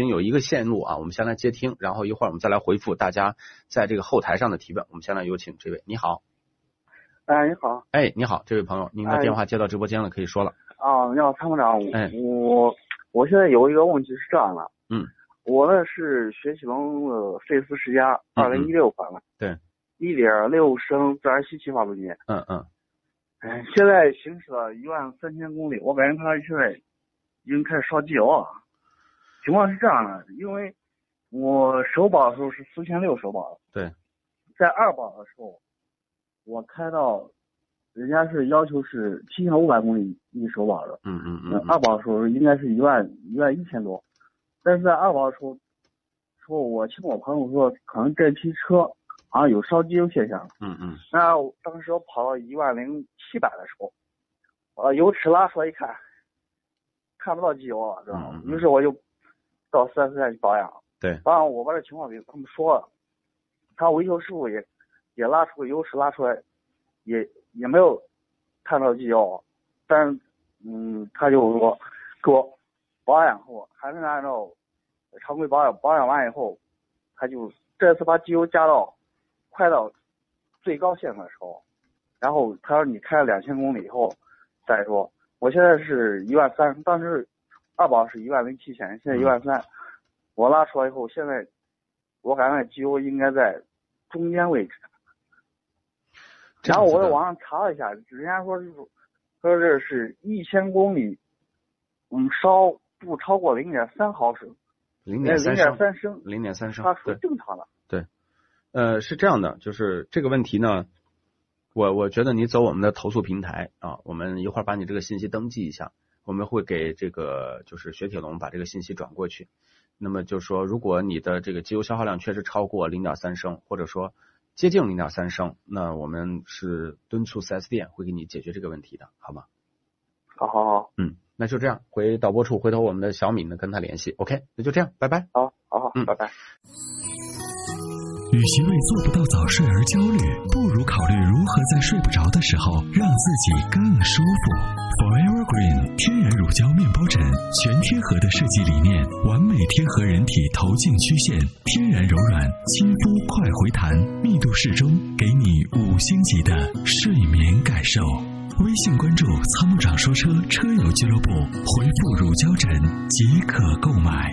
经有一个线路啊，我们先来接听，然后一会儿我们再来回复大家在这个后台上的提问。我们先来有请这位，你好。哎，你好。哎，你好，这位朋友，您的电话接到直播间了，可以说了。啊，你好，参谋长。哎，我我现在有一个问题是这样的。嗯。我呢是雪铁龙的费斯世家，二零一六款了。对。一点六升自然吸气发动机。嗯嗯。哎，现在行驶了一万三千公里，我感觉它现在已经开始烧机油了。情况是这样的，因为我首保的时候是四千六首保的，对，在二保的时候，我开到，人家是要求是七千五百公里一首保的，嗯嗯嗯，二保的时候应该是一万一万一千多，但是在二保的时候，说我听我朋友说，可能这批车好像有烧机油现象，嗯嗯，那当时我跑到一万零七百的时候，呃，油尺拉出来一看，看不到机油了，知道吗？于是我就。到四 S 店去保养，对，保养我把这情况给他们说了，他维修师傅也也拉出个优势拉出来，也也没有看到机油，但嗯，他就说给我保养后还是按照常规保养，保养完以后，他就这次把机油加到快到最高限的时候，然后他说你开了两千公里以后再说，我现在是一万三，当时。二保是一万零七千，现在一万三，我拉出来以后，现在我感觉机油应该在中间位置。然后我在网上查了一下，人家说是说这是一千公里，嗯，烧不超过零点三毫升，零点三升，零点三升，它属于正常的。对，呃，是这样的，就是这个问题呢，我我觉得你走我们的投诉平台啊，我们一会儿把你这个信息登记一下。我们会给这个就是雪铁龙把这个信息转过去，那么就是说，如果你的这个机油消耗量确实超过零点三升，或者说接近零点三升，那我们是敦促四 S 店会给你解决这个问题的，好吗？好好好，嗯，那就这样，回导播处，回头我们的小敏呢跟他联系，OK，那就这样，拜拜。好，好好，嗯，拜拜。与其为做不到早睡而焦虑，不如考虑如何在睡不着的时候让自己更舒服。Forever Green 天然乳胶面包枕，全贴合的设计理念，完美贴合人体头颈曲线，天然柔软，亲肤快回弹，密度适中，给你五星级的睡眠感受。微信关注“参谋长说车”车友俱乐部，回复“乳胶枕”即可购买。